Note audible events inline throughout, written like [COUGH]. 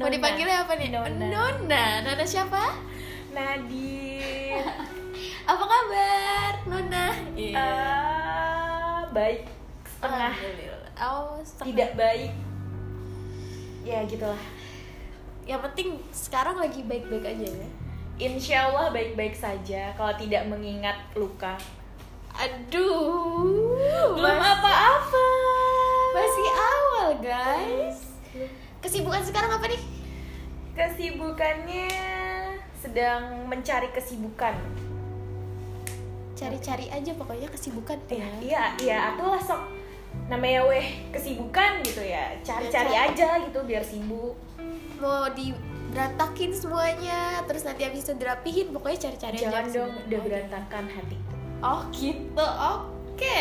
Mau dipanggilnya apa nih? Nona. Nona. Nona siapa? Nadine [LAUGHS] Apa kabar, Nona? Iya. Ah, baik setengah. Oh, setengah. tidak baik ya gitulah Yang penting sekarang lagi baik-baik aja ya. Insya Allah baik-baik saja kalau tidak mengingat luka Aduh. belum apa-apa Masih awal, guys. Kesibukan sekarang apa nih? kesibukannya sedang mencari kesibukan Cari-cari aja pokoknya kesibukan Iya, ya. iya, iya, atuh lah sok namanya weh kesibukan gitu ya cari-cari Ya, cari. aja gitu biar sibuk Mau diberantakin semuanya, terus nanti habis itu dirapihin, pokoknya cari-cari aja. jangan dong udah Oh, berantakan hati Oh gitu, oke.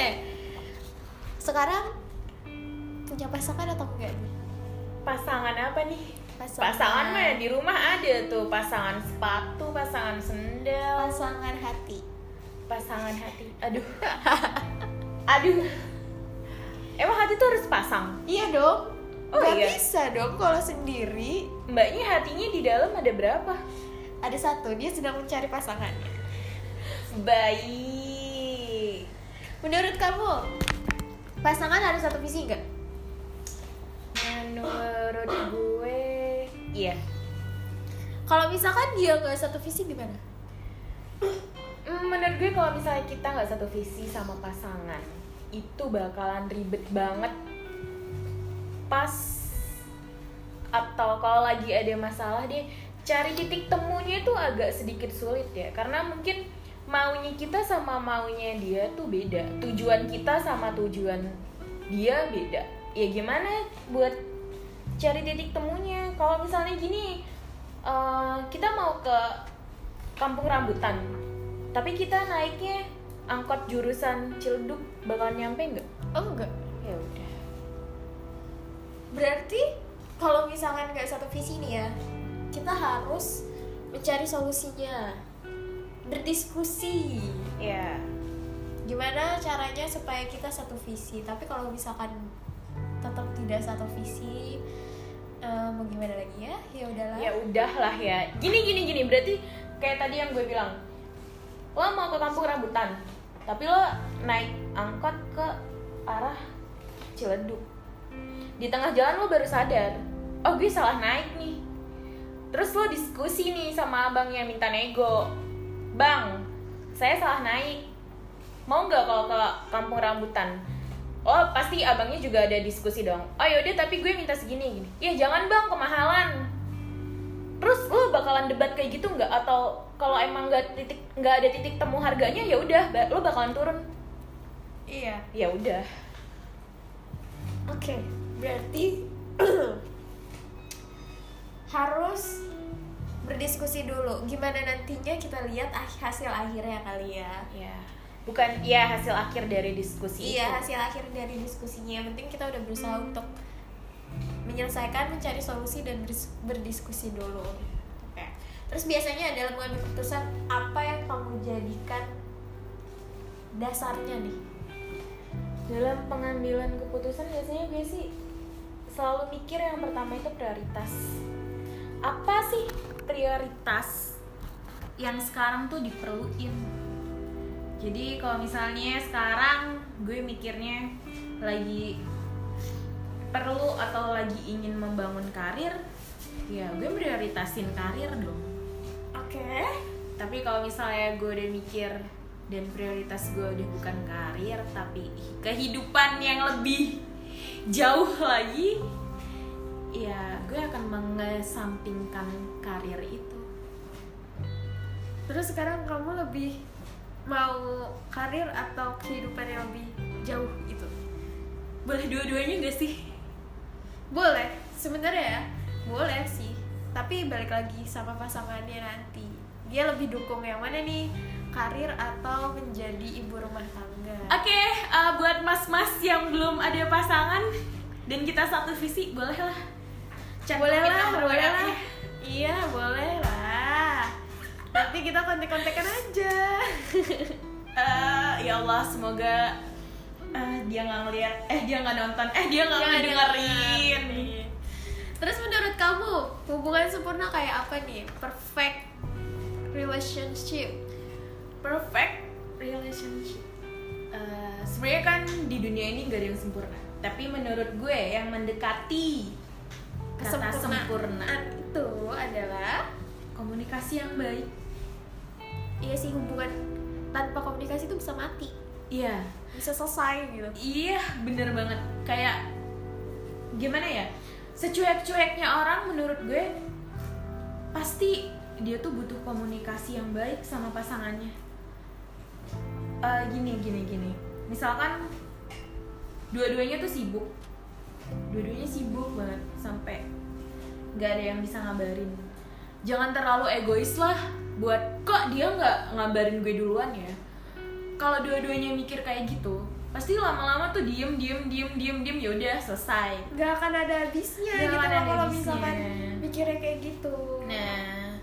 Sekarang punya pasangan atau enggak nih? Pasangan apa nih Pasangan. pasangan mah di rumah ada tuh pasangan sepatu pasangan sendal Pasangan hati. pasangan hati aduh [LAUGHS] aduh emang hati tuh harus pasang Iya dong. Oh, Gak iya. bisa dong kalau sendiri. mbaknya hatinya di dalam ada berapa Ada satu, dia sedang mencari pasangannya. baik Menurut kamu, pasangan harus satu visi nggak? Menurut gue iya. Kalau misalkan dia nggak satu visi gimana? Hmm, menurut gue kalau misalnya kita nggak satu visi sama pasangan itu bakalan ribet banget. Pas atau kalau lagi ada masalah deh cari titik temunya itu agak sedikit sulit ya. Karena mungkin maunya kita sama maunya dia tuh beda. Tujuan kita sama tujuan dia beda. Ya gimana buat cari titik temunya kalau misalnya gini eh, kita mau ke kampung rambutan tapi kita naiknya angkot jurusan Ciledug bakalan nyampe nggak Oh enggak. ya udah Berarti kalau misalkan nggak satu visi nih ya, kita harus mencari solusinya, berdiskusi. ya Gimana caranya supaya kita satu visi? Tapi kalau misalkan tetap tidak satu visi, eh, mau gimana lagi ya? Ya udahlah. ya udahlah ya. Gini gini gini. Berarti kayak tadi yang gue bilang lo mau ke kampung rambutan tapi lo naik angkot ke arah Ciledug. Di tengah jalan lo baru sadar oh gue salah naik nih. Terus lo diskusi nih sama abang yang minta nego. Bang saya salah naik. Mau nggak kalau ke kampung rambutan oh pasti abangnya juga ada diskusi dong. Oh yaudah tapi gue minta segini gini. Ya jangan bang kemahalan. Terus lo bakalan debat kayak gitu nggak? Atau kalau emang nggak titik nggak ada titik temu harganya ya udah lo bakalan turun. Iya. ya udah. Oke, berarti [CLEARS THROAT] harus berdiskusi dulu. Gimana nantinya kita lihat hasil akhirnya kali ya. ya bukan ya hasil akhir dari diskusi Iya, itu. hasil akhir dari diskusinya. Yang penting kita udah berusaha untuk menyelesaikan, mencari solusi dan berdis- berdiskusi dulu. Oke. Terus biasanya dalam mengambil keputusan apa yang kamu jadikan dasarnya nih? dalam pengambilan keputusan biasanya gue sih selalu mikir yang pertama itu prioritas apa sih prioritas yang sekarang tuh diperluin jadi kalau misalnya sekarang gue mikirnya lagi perlu atau lagi ingin membangun karir ya gue prioritasin karir dong Oke. tapi kalau misalnya gue udah mikir dan prioritas gue udah bukan karir tapi kehidupan yang lebih jauh lagi ya gue akan mengesampingkan karir itu Terus sekarang kamu lebih mau karir atau kehidupan yang lebih jauh itu? boleh dua-duanya gak sih Boleh, sebenarnya ya, boleh sih. Tapi balik lagi sama pasangannya nanti. Dia lebih dukung yang mana nih? Karir atau menjadi ibu rumah tangga? oke eh, buat mas-mas yang belum ada pasangan dan kita satu visi boleh lah Cantumin boleh lah, boleh lah. Iya, boleh lah. Nanti kita kontek-kontekan aja. [LAUGHS] Eh, ya Allah semoga eh, dia nggak ngeliat eh dia nggak nonton eh dia nggak ngedengerin. dengerin. terus menurut kamu hubungan sempurna kayak apa nih? Perfect relationship. Perfect relationship. Eh, sebenarnya kan di dunia ini gak ada yang sempurna. Tapi menurut gue yang mendekati kata sempurna Kesempurnaan itu adalah komunikasi yang baik iya sih hubungan tanpa komunikasi itu bisa mati. Iya. Bisa selesai gitu. Iya bener banget. Kayak gimana ya? Secuek-cueknya orang menurut gue pasti dia tuh butuh komunikasi yang baik sama pasangannya. Eh, gini gini gini. Misalkan dua-duanya tuh sibuk. Dua-duanya sibuk banget sampai nggak ada yang bisa ngabarin. Jangan terlalu egois lah buat kok dia nggak ngabarin gue duluan ya? Kalau dua-duanya mikir kayak gitu pasti lama-lama tuh diem diem diem diem diem yaudah selesai. Nggak akan ada habisnya Nggak gitu loh kalau misalkan mikirnya kayak gitu. Nah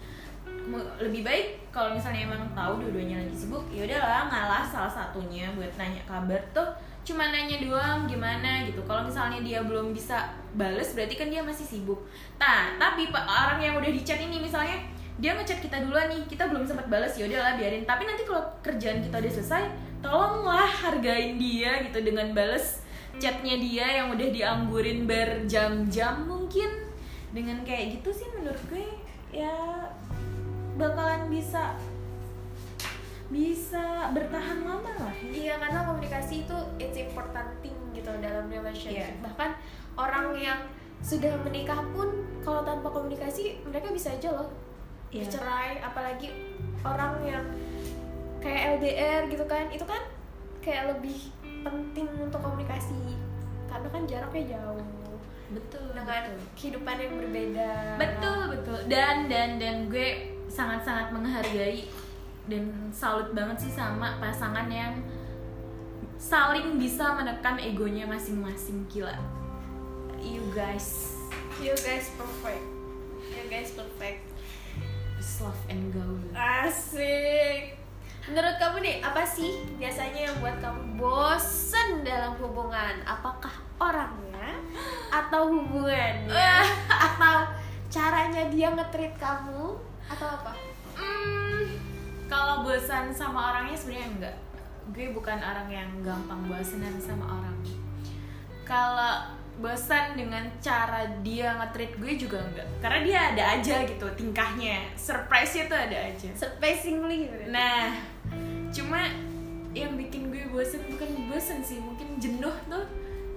lebih baik kalau misalnya emang tahu dua-duanya lagi sibuk ya udahlah ngalah salah satunya buat nanya kabar tuh. Cuma nanya doang gimana gitu. Kalau misalnya dia belum bisa bales berarti kan dia masih sibuk. Nah tapi orang yang udah di chat ini misalnya dia ngechat kita duluan nih kita belum sempat balas ya udahlah biarin tapi nanti kalau kerjaan kita udah selesai tolonglah hargain dia gitu dengan bales chatnya dia yang udah dianggurin berjam-jam mungkin dengan kayak gitu sih menurut gue ya bakalan bisa bisa bertahan lama lah ya. iya karena komunikasi itu it's important thing gitu dalam relationship Iya. bahkan orang yang sudah menikah pun kalau tanpa komunikasi mereka bisa aja loh Iya. bercerai apalagi orang yang kayak LDR gitu kan itu kan kayak lebih penting untuk komunikasi karena kan jaraknya jauh. Betul dengan betul. kehidupan yang berbeda. Betul betul. Dan dan dan gue sangat sangat menghargai dan salut banget sih sama pasangan yang saling bisa menekan egonya masing-masing. Gila. You guys. You guys perfect. You guys perfect love and gaul Asik. Menurut kamu nih, apa sih biasanya yang buat kamu bosen dalam hubungan? Apakah orangnya atau hubungannya [LAUGHS] atau caranya dia nge-treat kamu atau apa? Hmm, kalau bosan sama orangnya sebenarnya enggak. Gue bukan orang yang gampang bosanan sama orang. Kalau bosan dengan cara dia nge-treat gue juga enggak. Karena dia ada aja gitu tingkahnya. Surprise-nya tuh ada aja. Surprisingly gitu. Nah, cuma yang bikin gue bosen bukan bosen sih, mungkin jenuh tuh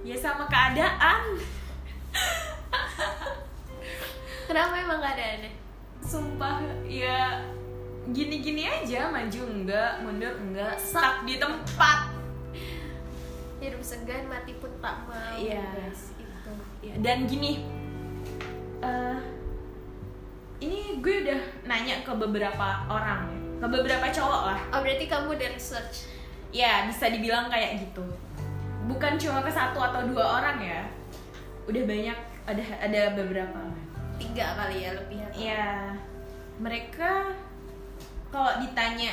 ya sama keadaan. [LAUGHS] Kenapa emang gak ada aneh? Sumpah ya gini-gini aja maju enggak, mundur enggak, stuck di tempat. Hidup segan, mati pun tak mau. Iya. Ya, dan gini, eh, ini gue udah nanya ke beberapa orang, ya, ke beberapa cowok lah. Oh berarti kamu udah research? Ya bisa dibilang kayak gitu. Bukan cuma ke satu atau dua orang ya, udah banyak ada ada beberapa. Tiga kali ya lebih atau? Ya mereka kalau ditanya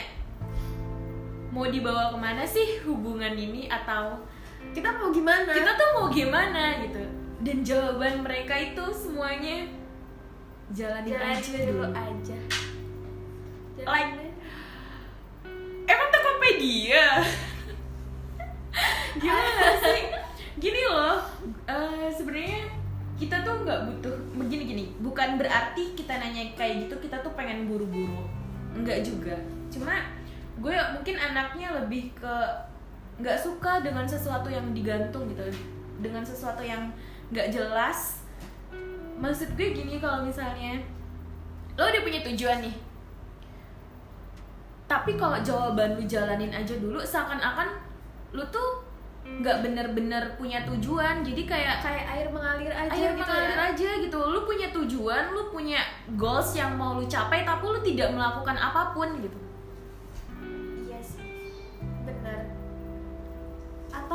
mau dibawa ke mana sih hubungan ini atau Kita mau gimana? kita tuh mau gimana gitu dan jawaban mereka itu semuanya jalanin jalanin aja dulu aja. Like- Jalanin. emang Tokopedia [LAUGHS] gimana sih gini loh eh, sebenarnya kita tuh nggak butuh begini gini bukan berarti kita nanya kayak gitu kita tuh pengen buru-buru nggak juga cuma gue mungkin anaknya lebih ke nggak suka dengan sesuatu yang digantung gitu dengan sesuatu yang nggak jelas. Maksud gue gini kalau misalnya lo udah punya tujuan nih. Tapi kalau jawaban lu jalanin aja dulu seakan-akan lu tuh nggak bener-bener punya tujuan. Jadi kayak kayak air mengalir aja air gitu mengalir ya. aja gitu. Lu punya tujuan lu punya goals yang mau lu capai tapi lu tidak melakukan apa pun gitu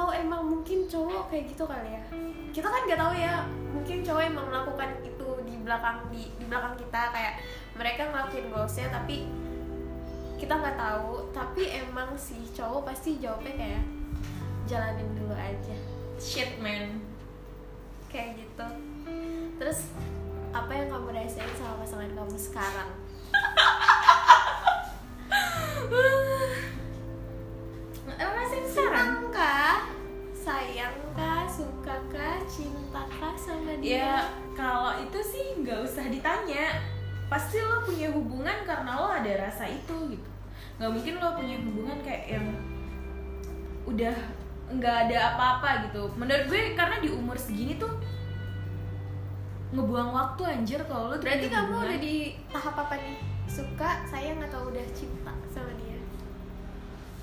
Atau emang mungkin cowok kayak gitu kali ya? Kita kan nggak tahu ya. Mungkin cowok emang melakukan itu di belakang di, di belakang kita kayak mereka ngelakuin goalsnya tapi kita nggak tahu. Tapi emang sih cowok pasti jawabnya kayak jalanin dulu aja, shit man kayak gitu. terus apa yang kamu rasain sama pasangan kamu sekarang nggak mungkin lo punya hubungan kayak yang udah nggak ada apa-apa gitu. Menurut gue karena di umur segini tuh ngebuang waktu anjir kalau lo berarti kamu hubungan. udah di tahap apa nih? Suka sayang atau udah cinta sama dia?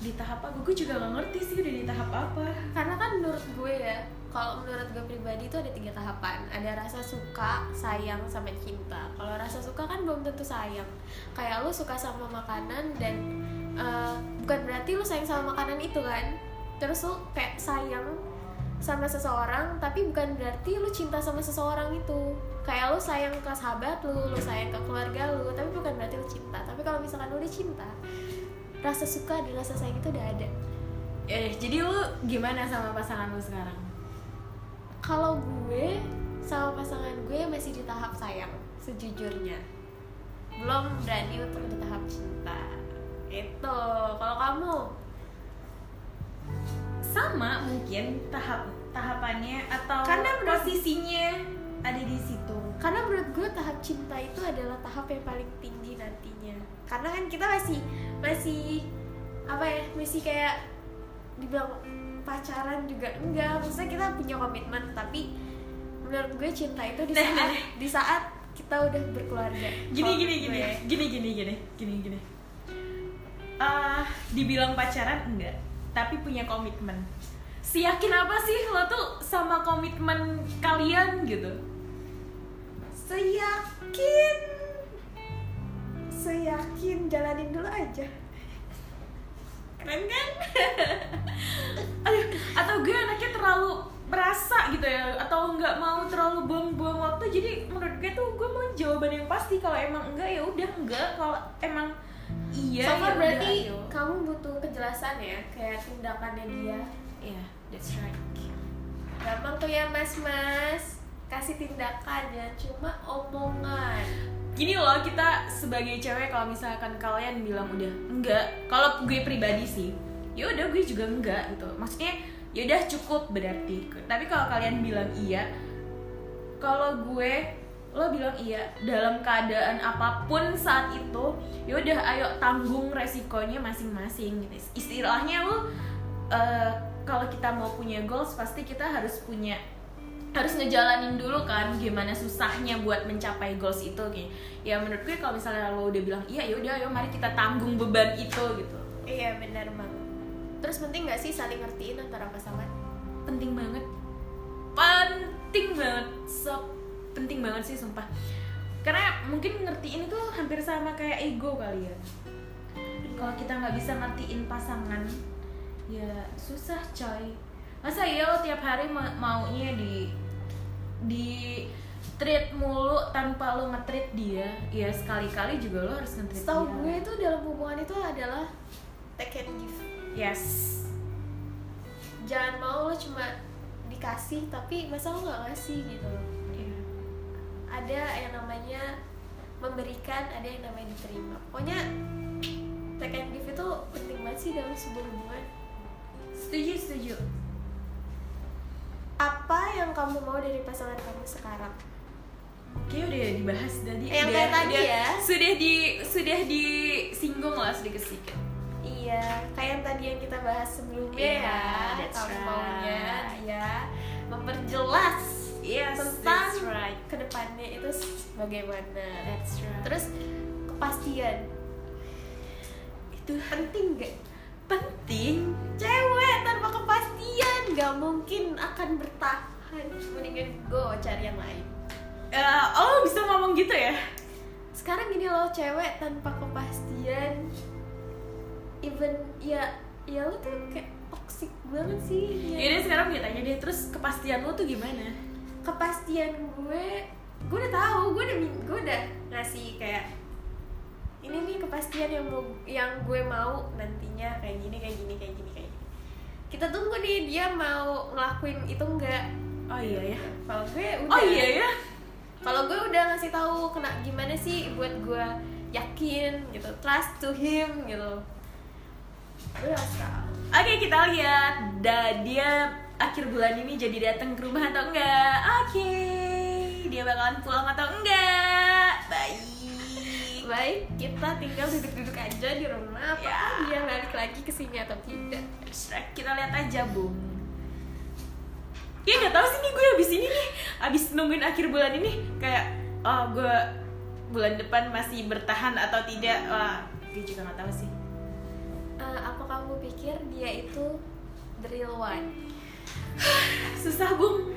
Di tahap apa? Gue juga nggak ngerti sih udah di tahap apa. Karena kan menurut gue ya kalau menurut gue pribadi itu ada tiga tahapan. Ada rasa suka sayang sama cinta. Kalau rasa suka kan belum tentu sayang. Kayak lu suka sama makanan dan eh, bukan berarti lu sayang sama makanan itu kan? Terus lu kayak sayang sama seseorang tapi bukan berarti lu cinta sama seseorang itu. Kayak lu sayang ke sahabat lu lu sayang ke keluarga lu tapi bukan berarti lu cinta. Tapi kalau misalkan lu udah cinta rasa suka dan rasa sayang itu udah ada. Eh jadi lu gimana sama pasangan lu sekarang? Kalau gue sama pasangan gue masih di tahap sayang sejujurnya. Belum berani untuk di tahap cinta itu kalau kamu. Sama mungkin tahap tahapannya atau Karena menurut- posisinya ada di situ. Karena menurut gue tahap cinta itu adalah tahap yang paling tinggi nantinya. Karena kan kita masih masih apa ya masih kayak dibilang pacaran juga enggak. Maksudnya kita punya komitmen tapi menurut gue cinta itu di saat [LAUGHS] di saat kita udah berkeluarga. Gini Kalau gini gini. gue. gini gini gini gini gini Ah, dibilang pacaran enggak. Tapi punya komitmen. Siyakin apa sih lo tuh sama komitmen kalian gitu? Seyakin. Seyakin jalanin dulu aja. Keren kan? [LAUGHS] Aduh, atau gue anaknya terlalu merasa gitu ya atau nggak mau terlalu buang-buang waktu. Jadi menurut gue tuh gue mau jawaban yang pasti. Kalau emang enggak ya udah enggak. Kalau emang iya so far ya berarti udah, ayo. kamu butuh kejelasan ya Kayak tindakannya dia. Iya, that's right. Gampang tuh ya mas-mas Kasih tindakannya Cuma omongan. Gini loh kita sebagai cewek kalau misalkan kalian bilang udah enggak kalau gue pribadi sih ya udah gue juga enggak gitu. Maksudnya ya udah cukup berarti. Tapi kalau kalian bilang iya kalau gue lo bilang iya dalam keadaan apa pun saat itu ya udah ayo tanggung resikonya masing-masing gitu. Istilahnya lo eh, kalau kita mau punya goals pasti kita harus punya harus ngejalanin dulu kan gimana susahnya buat mencapai goals itu kayak ya menurut gue kalau misalnya lo udah bilang iya ya udah ayo mari kita tanggung beban itu gitu. Iya benar banget. Terus penting gak sih saling ngertiin antara pasangan? penting banget. Penting banget. So penting banget sih sumpah. Karena mungkin ngertiin itu hampir sama kayak ego kali ya. Kalau kita nggak bisa ngertiin pasangan ya susah coy. Masa iya lo tiap hari ma- maunya di di treat mulu tanpa lo nge-treat dia? Ya sekali-kali juga lo harus nge-treat Setahu dia gue itu dalam hubungan itu adalah take and give. Yes. Jangan mau lo cuma dikasih tapi masa lo gak ngasih gitu? loh. Ada yang namanya memberikan ada yang namanya diterima pokoknya take and give itu penting banget sih dalam sebuah hubungan setuju setuju apa yang kamu mau dari pasangan kamu sekarang Oke udah dibahas tadi. Yang Udah- kayak tadi ya. Sudah di sudah disinggung lah sedikit sedikit. iya kayak yang tadi yang kita bahas sebelumnya Iya, ya right. maunya ya memperjelas Yes, tentang that's right. ke depannya itu bagaimana That's right. terus kepastian itu penting gak penting. cewek tanpa kepastian gak mungkin akan bertahan mendingan gue cari yang lain Eh, oh bisa ngomong gitu ya? sekarang gini loh cewek tanpa kepastian even ya ya lo tuh kayak toxic banget sih ya. Yaudah sekarang gue tanya deh terus kepastian lo tuh gimana? Kepastian gue gue udah tahu gue udah gue udah ngasih kayak ini nih kepastian yang mau yang gue mau nantinya kayak gini kayak gini kayak gini kayak gini. Kita tunggu nih dia mau ngelakuin itu enggak Oh iya ya. kalau gue udah. Oh iya ya. kalau gue udah ngasih tahu kena gimana sih buat gue yakin gitu trust to him gitu. Gue harus tahu Oke kita lihat da, dia akhir bulan ini jadi datang ke rumah atau enggak? Oke dia bakalan pulang atau enggak? Baik. Baik kita tinggal duduk-duduk aja di rumah. Apa Ya. dia balik lagi ke sini atau tidak? Shrek kita lihat aja bung Ya nggak tahu sih nih gue abis ini nih Abis nungguin akhir bulan ini Kayak oh gue bulan depan masih bertahan atau tidak? Wah gue juga nggak tahu sih. Eh, apa kamu pikir dia itu the real one Susah bung.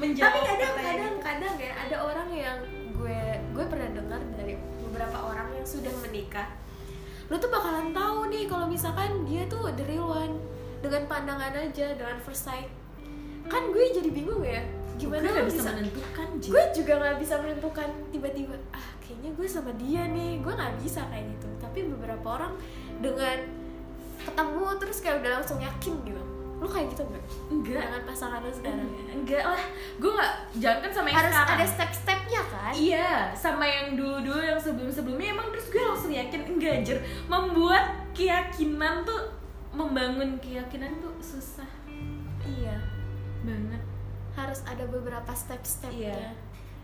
Menjawab tapi kadang kadang kadang ya ada orang yang gue gue pernah dengar dari beberapa orang yang sudah menikah. Lu tuh bakalan tahu nih kalau misalkan dia tuh the real one dengan pandangan aja dengan first sight. Kan gue jadi bingung ya gimana gue lo bisa menentukan Ji. gue juga nggak bisa menentukan tiba-tiba ah kayaknya gue sama dia nih. Gue nggak bisa kayak gitu. Tapi beberapa orang dengan ketemu terus kayak udah langsung yakin gitu lu kayak gitu nggak? Enggak. Dengan pasangan lu sekarang enggak lah. Gue nggak jangan kan sama yang harus sekarang. ada step-stepnya kan? Iya, sama yang dulu-dulu yang sebelum-sebelumnya. Emang terus gue langsung yakin enggak Jer. Membuat keyakinan tuh membangun keyakinan tuh susah. Iya. Banget. harus ada beberapa step-stepnya. Iya.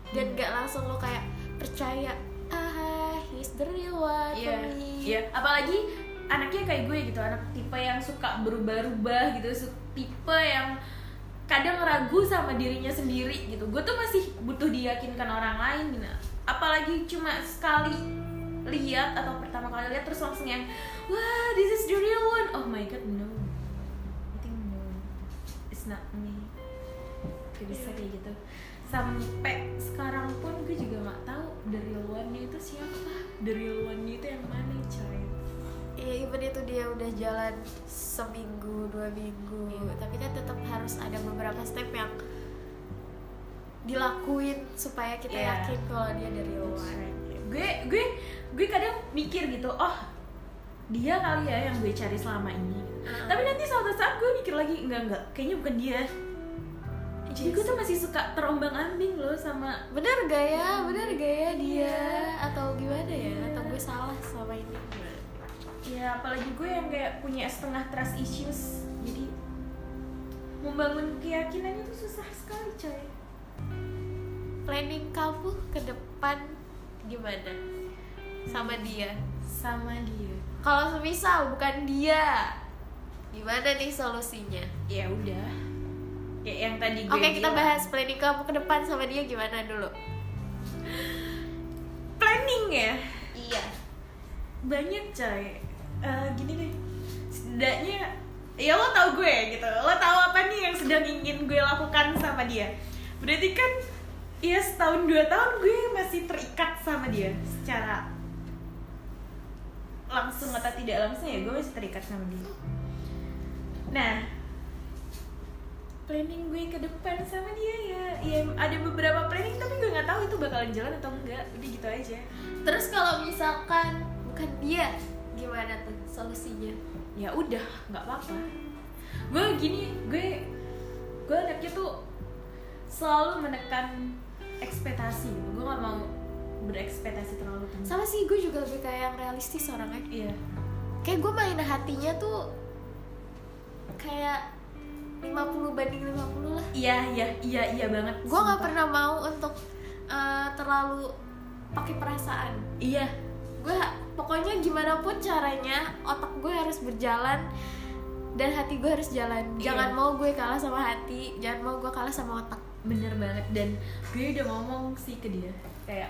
dan nggak langsung lo kayak percaya ah he's the real one for Iya. me. Iya, apalagi anaknya kayak gue gitu, anak tipe yang suka berubah-ubah gitu, tipe yang kadang ragu sama dirinya sendiri gitu. Gue tuh masih butuh diyakinkan orang lain gitu. Apalagi cuma sekali lihat atau pertama kali lihat terus langsung yang wah this is the real one. Oh my god, no. I think no. It's not me. Gak bisa kayak gitu. Sampai sekarang pun gue juga nggak tahu the real one-nya itu siapa. The real one-nya itu yang mana, Iya, even itu dia udah jalan seminggu, dua minggu, Iya. tapi kan tetap harus ada beberapa step yang dilakuin supaya kita Iya. yakin kalau dia dari luar. gue gue gue kadang mikir gitu oh dia kali ya yang gue cari selama ini Ah. tapi nanti suatu saat gue mikir lagi enggak enggak kayaknya bukan dia jadi gue tuh masih suka terombang ambing loh sama bener gak ya, bener gak ya dia Iya. atau gimana ya? Atau gue salah sama ini? Ya apalagi gue yang kayak punya setengah trust issues jadi membangun keyakinannya tuh susah sekali coy Planning kamu ke depan gimana sama dia? sama dia Kalau semisal bukan dia, gimana nih solusinya? ya udah kayak yang tadi gue Oke kita bahas planning kamu ke depan sama dia gimana dulu? planning ya Iya. banyak coy Eh, gini deh. Setidaknya ya lo tau gue gitu. Lo tau apa nih yang sedang ingin gue lakukan sama dia? Berarti kan ya setahun dua tahun gue masih terikat sama dia secara langsung atau tidak langsung ya gue masih terikat sama dia. Nah planning gue ke depan sama dia ya. Ya ada beberapa planning tapi gue nggak tahu itu bakalan jalan atau enggak. Udah gitu aja. Terus kalau misalkan bukan dia, gimana tuh solusinya? ya udah nggak apa-apa gue gini gue gue anaknya tuh selalu menekan ekspektasi gitu. gue nggak mau berekspektasi terlalu tinggi Sama sih gue juga lebih kayak yang realistis orangnya. iya Kayak gue main hatinya tuh kayak 50 banding 50 lah. iya iya iya iya banget Gue nggak pernah mau untuk eh, terlalu pakai perasaan. iya Gue pokoknya gimana pun caranya otak gue harus berjalan dan hati gue harus jalan. Iya. Jangan mau gue kalah sama hati, jangan mau gue kalah sama otak. bener banget dan gue udah ngomong sih ke dia kayak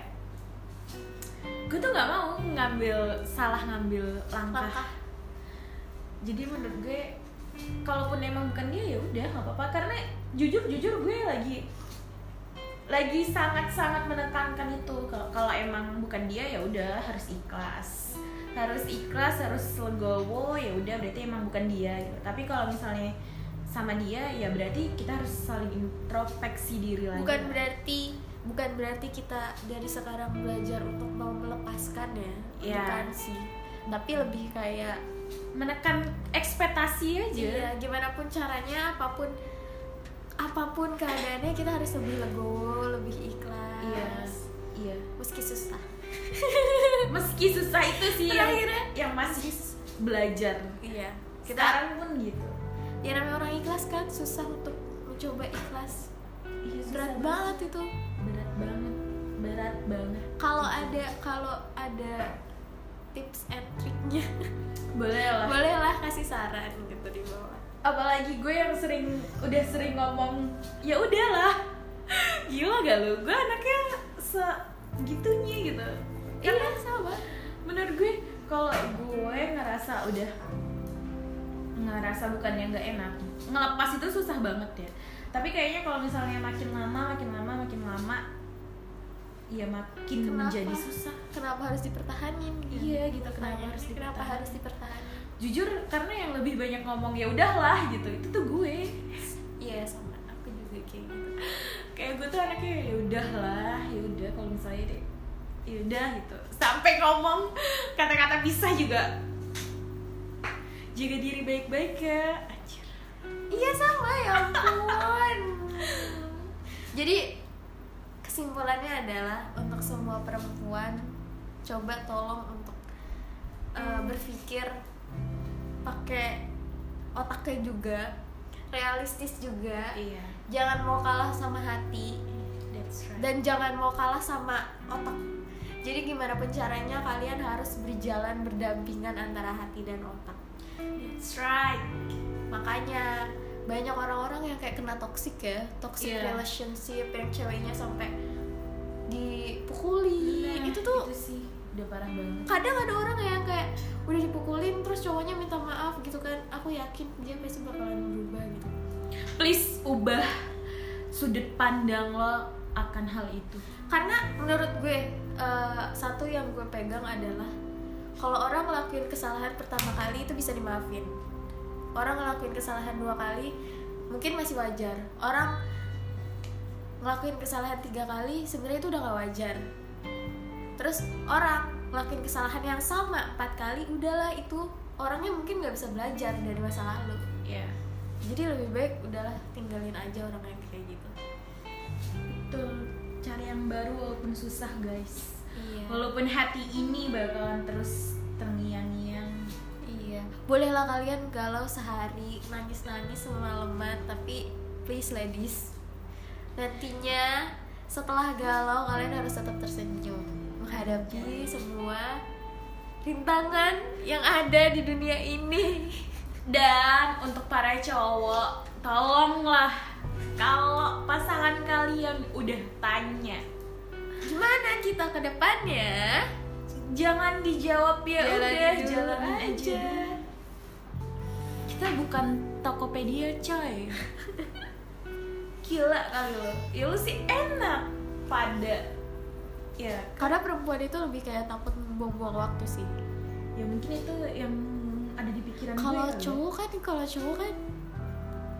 gue tuh nggak mau ngambil salah ngambil langkah, Langkah. jadi menurut gue kalaupun emang bukan dia ya udah nggak apa-apa karena jujur jujur gue lagi lagi sangat sangat menekankan itu kalau emang bukan dia ya udah harus ikhlas. Harus ikhlas harus legowo ya udah berarti emang bukan dia gitu. Tapi kalau misalnya sama dia ya berarti kita harus saling introspeksi diri lagi. Bukan berarti bukan berarti kita dari sekarang belajar untuk mau melepaskan ya. Iya. bukan sih. Tapi lebih kayak menekan ekspektasi aja. Iya gimana pun caranya apa pun apa pun keadaannya kita harus lebih legowo lebih ikhlas. Iya iya. Meski susah. [LAUGHS] Meski susah itu sih yang yang masih belajar. Iya. Kita sekarang pun gitu. Ya namanya orang ikhlas kan susah untuk mencoba ikhlas. Iya, susah berat banget. itu. Berat banget. Berat banget. Kalau ada kalau ada tips and triknya. Boleh lah. Bolehlah kasih saran gitu di bawah apalagi gue yang sering udah sering ngomong ya udahlah. [LAUGHS] Gila gak lu? Gue anaknya segitunya gitu. Iya sama. menurut gue kalau gue ngerasa udah ngerasa bukan yang gak enak ngelepas itu susah banget ya. Tapi kayaknya kalau misalnya makin lama makin lama makin lama ya makin Kenapa? menjadi susah. Kenapa harus dipertahanin? Iya, gitu, kenapa harus kenapa harus dipertahanin jujur karena yang lebih banyak ngomong ya udahlah gitu itu tuh gue. Iya sama aku juga kayak gitu. [LAUGHS] Kayak gue tuh anaknya ya udahlah ya udah kalau misalnya deh ya udah gitu. Sampai ngomong kata-kata pisah juga. Jaga diri baik-baik ya. Anjir. Iya sama ya ampun. [LAUGHS] Jadi kesimpulannya adalah untuk semua perempuan coba tolong untuk uh, berpikir pakai otaknya juga realistis juga. Iya. Jangan mau kalah sama hati. That's right. Dan jangan mau kalah sama otak. Jadi gimana pun caranya kalian harus berjalan berdampingan antara hati dan otak. That's right. Makanya banyak orang-orang yang kayak kena toxic ya. Toxic Iya. relationship yang ceweknya sampai dipukuli itu tuh itu sih udah parah banget. kadang ada orang yang kayak yakin dia pasti bakalan berubah gitu. Please ubah sudut pandang lo akan hal itu. Karena menurut gue eh, satu yang gue pegang adalah kalau orang ngelakuin kesalahan pertama kali itu bisa dimaafin. Orang ngelakuin kesalahan dua kali mungkin masih wajar. Orang ngelakuin kesalahan tiga kali sebenarnya itu udah gak wajar. Terus orang ngelakuin kesalahan yang sama empat kali udahlah itu orangnya mungkin nggak bisa belajar dari masa lalu ya jadi lebih baik udahlah tinggalin aja orang yang kayak gitu. Betul. Cari yang baru walaupun susah guys. Iya. Walaupun hati ini bakalan terus terngiang-ngiang. Iya, bolehlah kalian galau sehari, nangis-nangis semalaman, tapi please ladies, nantinya setelah galau kalian harus tetap tersenyum. Menghadapi semua rintangan yang ada di dunia ini. dan untuk para cowok tolonglah kalau pasangan kalian udah tanya Gimana kita ke depannya? jangan dijawab ya Jalanin udah dulu jalan aja. aja kita bukan Tokopedia coy [LAUGHS] gila kali lo ya lu sih enak pada ya Karena perempuan itu lebih kayak takut membuang-buang waktu sih. ya mungkin itu yang ada di pikiran Kalau ya. cowok kan, kalau cowok kan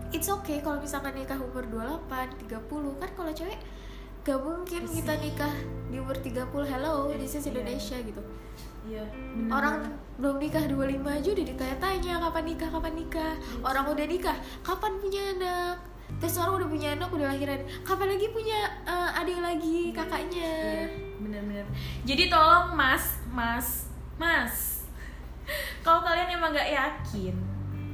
it's okay kalau misalkan nikah umur 28, 30 kan kalau cewek gak mungkin Iya kita nikah di umur 30 hello this is Iya. Indonesia gitu. Iya, bener. orang belum nikah 25 aja udah ditanya-tanya kapan nikah kapan nikah? Iya orang udah nikah kapan punya anak? Terus orang udah punya anak udah lahiran. Kapan lagi punya eh, adik lagi kakaknya? Iya, bener-bener. Jadi tolong mas, mas, mas. [LAUGHS] Kalau kalian emang nggak yakin,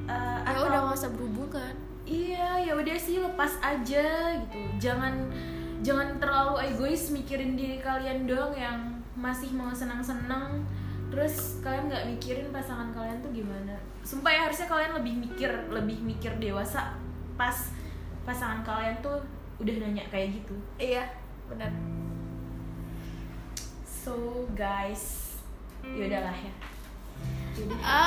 eh, ya atau- udah gak usah berhubungan Iya, ya udah sih lepas aja gitu. Jangan jangan terlalu egois mikirin diri kalian doang yang masih mau senang-senang. Terus kalian nggak mikirin pasangan kalian tuh gimana? Sumpah ya harusnya kalian lebih mikir, lebih mikir dewasa pas pasangan kalian tuh udah nanya kayak gitu. iya benar So guys, ya udahlah ya.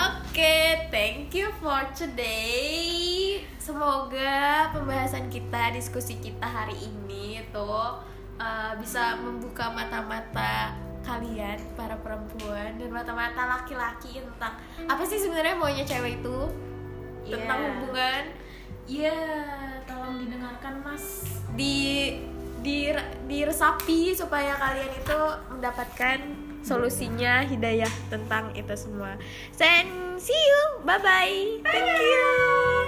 Oke, thank you for today. Semoga pembahasan kita, diskusi kita hari ini itu uh, bisa membuka mata-mata kalian para perempuan dan mata-mata laki-laki tentang apa sih sebenarnya maunya cewek itu tentang Iya. hubungan Iya, tolong didengarkan mas. di di diresapi supaya kalian itu mendapatkan solusinya hidayah tentang itu semua. And see you, bye bye. Thank you.